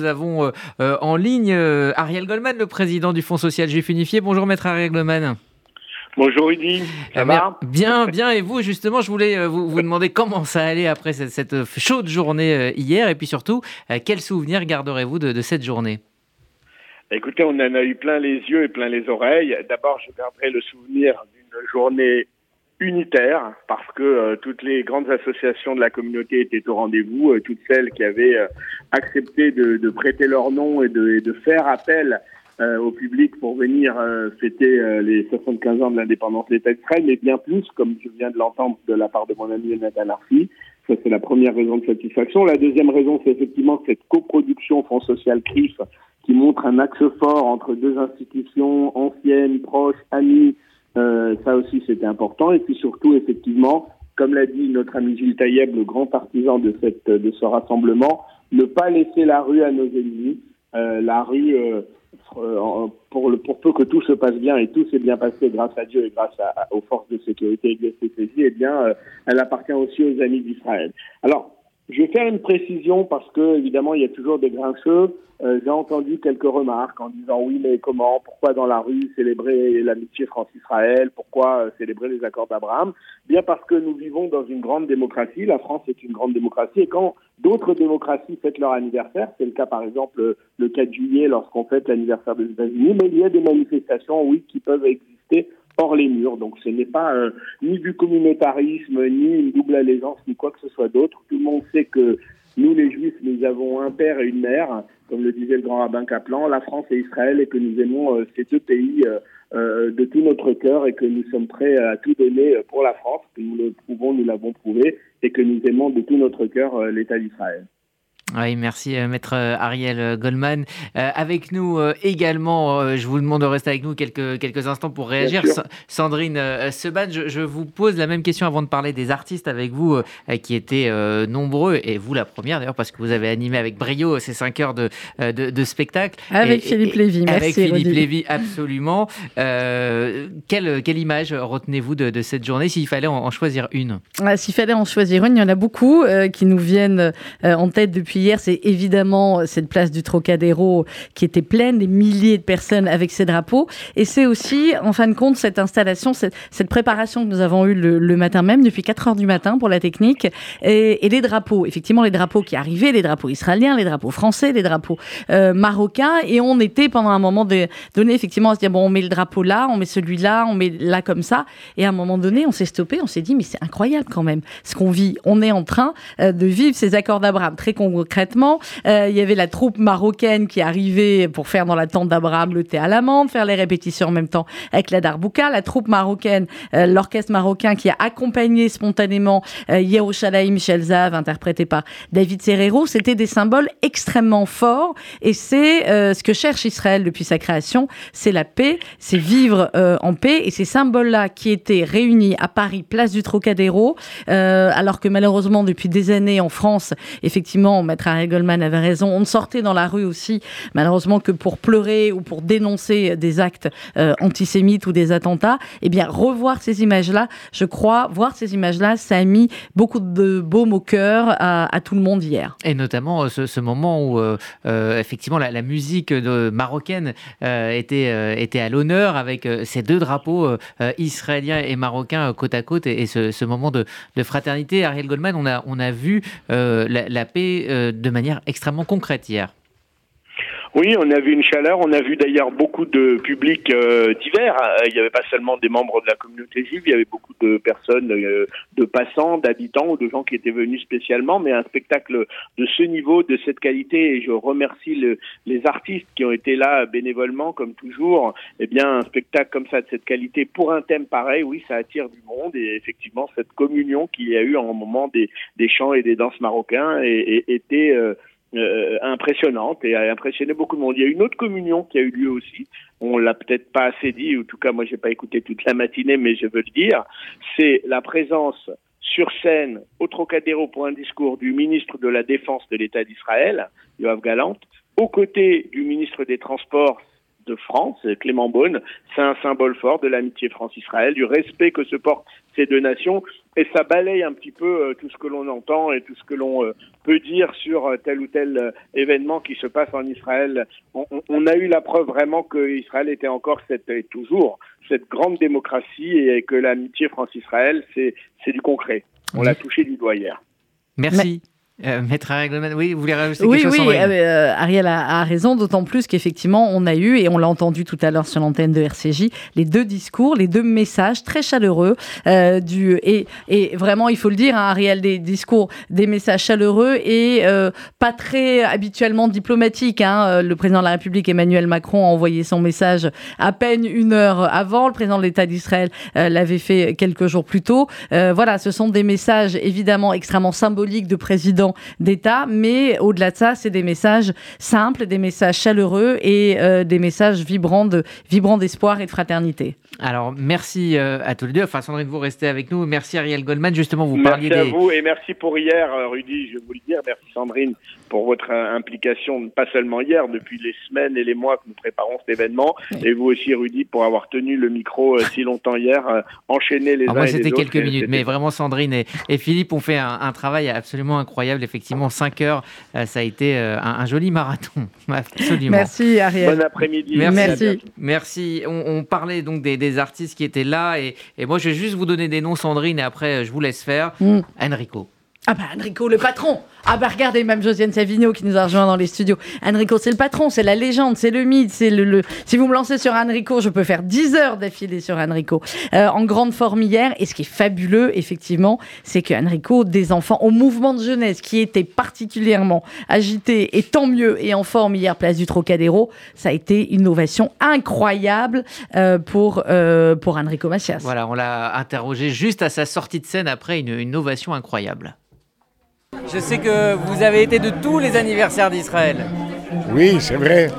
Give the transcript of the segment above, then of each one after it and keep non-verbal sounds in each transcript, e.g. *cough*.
nous avons en ligne Ariel Goldman, le président du Fonds social juif unifié. Bonjour maître Ariel Goldman. Bonjour Rudy, ça va Bien, bien. Et vous, justement, je voulais vous, vous demander comment ça allait après cette, chaude journée hier et puis surtout, quels souvenirs garderez-vous de cette journée? Écoutez, on en a eu plein les yeux et plein les oreilles. D'abord, je garderai le souvenir d'une journée unitaire parce que euh, toutes les grandes associations de la communauté étaient au rendez-vous, euh, toutes celles qui avaient euh, accepté de, de, prêter leur nom et de, et de faire appel au public pour venir fêter les 75 ans de l'indépendance de l'État d'Israël, mais bien plus, comme je viens de l'entendre de la part de mon ami Nathan Arfi. Ça, c'est la première raison de satisfaction. La deuxième raison, c'est effectivement cette coproduction Fonds social CRIF qui montre un axe fort entre deux institutions anciennes, proches, amies. Euh, ça aussi, c'était important. Et puis surtout, effectivement, comme l'a dit notre ami Gilles Taïeb, le grand partisan de, cette, de ce rassemblement, ne pas laisser la rue à nos ennemis. Euh, la rue, euh, pour, le, pour peu que tout se passe bien, et tout s'est bien passé grâce à Dieu et grâce à, aux forces de sécurité et de CCJ, eh bien, euh, elle appartient aussi aux amis d'Israël. Alors, je vais faire une précision parce que, évidemment, il y a toujours des grincheux. Euh, j'ai entendu quelques remarques en disant oui, mais comment, pourquoi dans la rue célébrer l'amitié France-Israël, pourquoi euh, célébrer les accords d'Abraham? Bien parce que nous vivons dans une grande démocratie, la France est une grande démocratie, et quand d'autres démocraties fêtent leur anniversaire, c'est le cas par exemple le 4 juillet lorsqu'on fête l'anniversaire des États-Unis, mais il y a des manifestations, oui, qui peuvent exister hors les murs. Donc ce n'est pas euh, ni du communautarisme, ni une double allégeance, ni quoi que ce soit d'autre. Tout le monde sait que nous, les Juifs, nous avons un père et une mère, comme le disait le grand rabbin Kaplan, la France et Israël, et que nous aimons euh, ces deux pays euh, de tout notre cœur et que nous sommes prêts à tout donner pour la France, que nous le prouvons, nous l'avons prouvé, et que nous aimons de tout notre cœur l'État d'Israël. Oui, merci euh, maître euh, Ariel euh, Goldman. avec nous également, je vous demande de rester avec nous quelques, quelques instants pour réagir. Sandrine Seban, je, vous pose la même question avant de parler des artistes avec vous qui étaient nombreux, et vous la première d'ailleurs, parce que vous avez animé avec brio ces cinq heures de, de, spectacle. Avec Philippe Lévy, merci. Avec Philippe Lévy, absolument. quelle, quelle image retenez-vous de, de, cette journée s'il fallait en, choisir une? Ah, S'il fallait en choisir une, il y en a beaucoup qui nous viennent en tête depuis hier, c'est évidemment cette place du Trocadéro qui était pleine, des milliers de personnes avec ces drapeaux. Et c'est aussi, en fin de compte, cette installation, cette, préparation que nous avons eue le, matin même, depuis 4 heures du matin pour la technique, et, les drapeaux. Effectivement, les drapeaux qui arrivaient, les drapeaux israéliens, les drapeaux français, les drapeaux euh, marocains. Et on était pendant un moment donné, effectivement, à se dire, bon, on met le drapeau là, on met celui-là, on met là comme ça. Et à un moment donné, on s'est stoppé, on s'est dit, mais c'est incroyable quand même ce qu'on vit. On est en train euh, de vivre ces accords d'Abraham très concrètement concrètement. Euh, il y avait la troupe marocaine qui arrivait pour faire dans la tente d'Abraham le thé à l'amande, faire les répétitions en même temps avec la darbouka. La troupe marocaine, euh, l'orchestre marocain qui a accompagné spontanément euh, Yerushalayim Zav, interprété par David Serrero. C'était des symboles extrêmement forts et c'est euh, ce que cherche Israël depuis sa création, c'est la paix, c'est vivre en paix et ces symboles-là qui étaient réunis à Paris, place du Trocadéro, alors que malheureusement depuis des années en France, effectivement, on Harry Goldman avait raison. On ne sortait dans la rue aussi, malheureusement, que pour pleurer ou pour dénoncer des actes euh, antisémites ou des attentats. Eh bien, revoir ces images-là, je crois, voir ces images-là, ça a mis beaucoup de baume au cœur à, tout le monde hier. Et notamment euh, ce, moment où, euh, effectivement, la, musique marocaine était, était à l'honneur avec ces deux drapeaux israéliens et marocains côte à côte et, ce, moment de, fraternité. Ariel Goldman, on a, on a vu la, paix de manière extrêmement concrète hier. Oui, on a vu une chaleur, on a vu d'ailleurs beaucoup de publics euh, divers. Il n'y avait pas seulement des membres de la communauté juive, il y avait beaucoup de personnes, euh, de passants, d'habitants ou de gens qui étaient venus spécialement, mais un spectacle de ce niveau, de cette qualité, et je remercie les artistes qui ont été là bénévolement, comme toujours. Eh bien, un spectacle comme ça, de cette qualité, pour un thème pareil, oui, ça attire du monde, et effectivement, cette communion qu'il y a eu en moment des, chants et des danses marocains était... Euh, euh, impressionnante et a impressionné beaucoup de monde. Il y a une autre communion qui a eu lieu aussi. On l'a peut-être pas assez dit, ou en tout cas moi j'ai pas écouté toute la matinée, mais je veux le dire. C'est la présence sur scène au Trocadéro pour un discours du ministre de la Défense de l'État d'Israël, Yoav Galant, aux côtés du ministre des Transports de France, Clément Beaune, c'est un symbole fort de l'amitié France-Israël, du respect que se portent ces deux nations et ça balaye un petit peu euh, tout ce que l'on entend et tout ce que l'on euh, peut dire sur euh, tel ou tel événement qui se passe en Israël. On, on a eu la preuve vraiment que Israël était encore cette, et toujours cette grande démocratie et que l'amitié France-Israël, c'est du concret. On l'a touché du doigt hier. Merci. Euh, Maître Ariel oui, vous voulez rajouter quelque chose Oui, oui, euh, Ariel a, raison, d'autant plus qu'effectivement, on a eu, et on l'a entendu tout à l'heure sur l'antenne de RCJ, les deux discours, les deux messages très chaleureux. Euh, du, et, et, vraiment, il faut le dire, hein, Ariel, des discours, des messages chaleureux et euh, pas très habituellement diplomatiques. Hein. Le président de la République, Emmanuel Macron, a envoyé son message à peine une heure avant. Le président de l'État d'Israël l'avait fait quelques jours plus tôt. voilà, ce sont des messages évidemment extrêmement symboliques de président d'État, mais au-delà de ça, c'est des messages simples, des messages chaleureux et euh, des messages vibrants d'espoir et de fraternité. Alors, merci euh, à tous les deux. Enfin, Sandrine, vous restez avec nous. Merci Ariel Goldman. Justement, vous parliez Merci à vous et merci pour hier, euh, Rudy, je vais vous le dire. Merci Sandrine pour votre implication, pas seulement hier, depuis les semaines et les mois que nous préparons cet événement. Et vous aussi, Rudy, pour avoir tenu le micro si longtemps hier, enchaîné les Alors Moi, c'était quelques minutes, mais vraiment, Sandrine et, Philippe ont fait un travail absolument incroyable effectivement, 5 heures, euh, ça a été euh, un, joli marathon. *laughs* Absolument. Merci Ariel. Bon après-midi. Merci. Merci. On, parlait donc des, artistes qui étaient là et, moi je vais juste vous donner des noms, Sandrine, et après je vous laisse faire. Mm. Enrico. Ah bah Enrico, le patron Ah bah regardez, même Josiane Savigno qui nous a rejoint dans les studios. Enrico, c'est le patron, c'est la légende, c'est le mythe, c'est le, Si vous me lancez sur Enrico, je peux faire 10 heures d'affilée sur Enrico. Euh, en grande forme hier, et ce qui est fabuleux, effectivement, c'est que Enrico, des enfants au mouvement de jeunesse qui était particulièrement agité, et tant mieux, et en forme hier, place du Trocadéro, ça a été une ovation incroyable euh, pour, euh, pour Enrico Macias. Voilà, on l'a interrogé juste à sa sortie de scène après une, une ovation incroyable. Je sais que vous avez été de tous les anniversaires d'Israël. Oui, c'est vrai.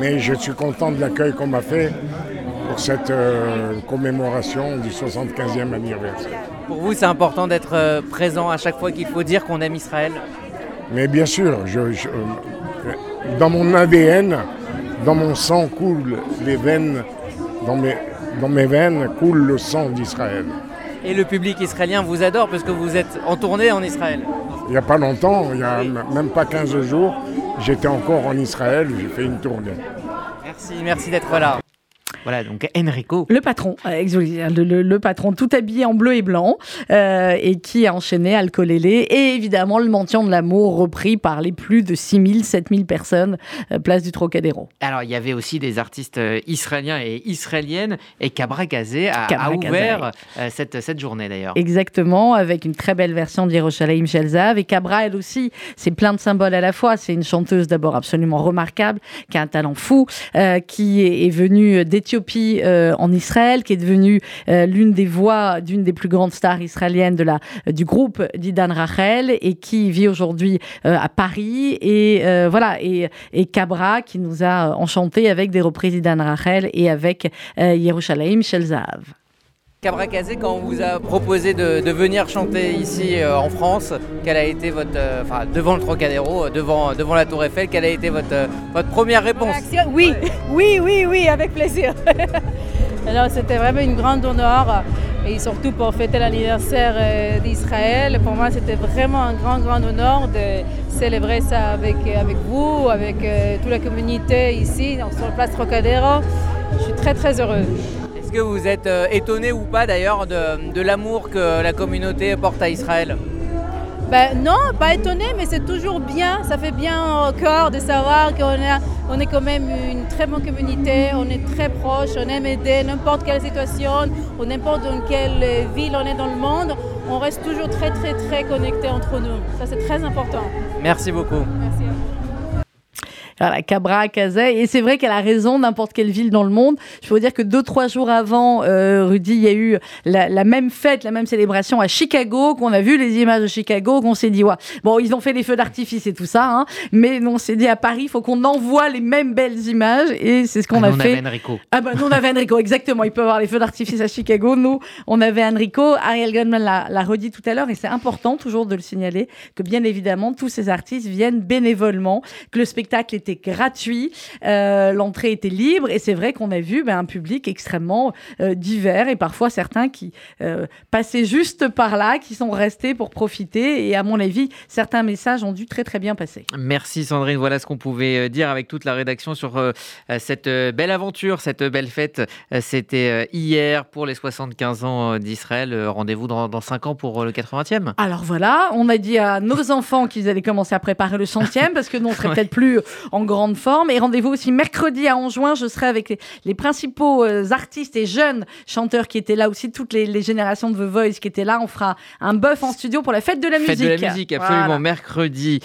Mais je suis content de l'accueil qu'on m'a fait pour cette euh, commémoration du 75e anniversaire. Pour vous, c'est important d'être euh, présent à chaque fois qu'il faut dire qu'on aime Israël Mais bien sûr, dans mon ADN, dans mon sang coule les veines, dans mes, dans mes veines coule le sang d'Israël. Et le public israélien vous adore parce que vous êtes en tournée en Israël il n'y a pas longtemps, il n'y a même pas 15 jours, j'étais encore en Israël, j'ai fait une tournée. Merci, merci d'être là. Voilà, donc Enrico. Le patron, euh, le, le, patron tout habillé en bleu et blanc euh, et qui a enchaîné Alcolélé et évidemment le mention de l'amour repris par les plus de 6000, 7000 personnes, euh, place du Trocadéro. Alors il y avait aussi des artistes israéliens et israéliennes et Cabra Gazé a, ouvert cette, cette journée d'ailleurs. Exactement, avec une très belle version d'Yerushalayim Shelzav et Cabra elle aussi, c'est plein de symboles à la fois. C'est une chanteuse d'abord absolument remarquable, qui a un talent fou, qui est, est venue d'Éthiopie euh, en Israël, qui est devenue euh, l'une des voix d'une des plus grandes stars israéliennes la, du groupe d'Idan Rachel et qui vit aujourd'hui euh, à Paris. Et voilà, et, et Cabra qui nous a enchantés avec des reprises d'Idan Rachel et avec Yerushalayim Shelzav. Cabra quand on vous a proposé de, venir chanter ici en France, quelle a été votre, enfin devant le Trocadéro, devant, devant la Tour Eiffel, quelle a été votre, votre première réponse? Oui, *laughs* oui, oui, oui, avec plaisir. *laughs* Alors c'était vraiment une grande honneur et surtout pour fêter l'anniversaire d'Israël. Pour moi, c'était vraiment un grand, grand honneur de célébrer ça avec, avec vous, avec toute la communauté ici, sur la place Trocadéro. Je suis très, très heureuse. Est-ce que vous êtes euh, étonné ou pas d'ailleurs de, l'amour que la communauté porte à Israël ben non, pas étonné, mais c'est toujours bien, ça fait bien au corps de savoir qu'on on est quand même une très bonne communauté, on est très proche, on aime aider n'importe quelle situation, ou n'importe dans quelle ville on est dans le monde, on reste toujours très très très connectés entre nous. Ça c'est très important. Merci beaucoup. Merci. Voilà, Cabra, Kazay. Et c'est vrai qu'elle a raison, n'importe quelle ville dans le monde. Je peux vous dire que deux, trois jours avant, euh, Rudy, il y a eu la, même fête, la même célébration à Chicago, qu'on a vu les images de Chicago, qu'on s'est dit, ouais, bon, ils ont fait les feux d'artifice et tout ça, hein, mais on s'est dit à Paris, il faut qu'on envoie les mêmes belles images. Et c'est ce qu'on ah, a fait. On avait Enrico. Ah ben, nous, on avait Enrico, exactement. Il peut avoir les feux d'artifice à Chicago. Nous, on avait Enrico. Ariel Goldman l'a redit tout à l'heure, et c'est important toujours de le signaler, que bien évidemment, tous ces artistes viennent bénévolement, que le spectacle est gratuit, l'entrée était libre et c'est vrai qu'on a vu ben, un public extrêmement divers et parfois certains qui passaient juste par là, qui sont restés pour profiter et à mon avis, certains messages ont dû très très bien passer. Merci Sandrine, voilà ce qu'on pouvait dire avec toute la rédaction sur cette belle aventure, cette belle fête. C'était hier pour les 75 ans d'Israël. Rendez-vous dans, dans 5 ans pour le 80e. Alors voilà, on a dit à nos enfants qu'ils allaient commencer à préparer le centième parce que nous, on serait *laughs* peut-être plus en grande forme. Et rendez-vous aussi mercredi à 11 juin. Je serai avec les, principaux euh, artistes et jeunes chanteurs qui étaient là aussi, toutes les, générations de The Voice qui étaient là. On fera un bœuf en studio pour la fête de la musique. Fête de la musique, absolument. Mercredi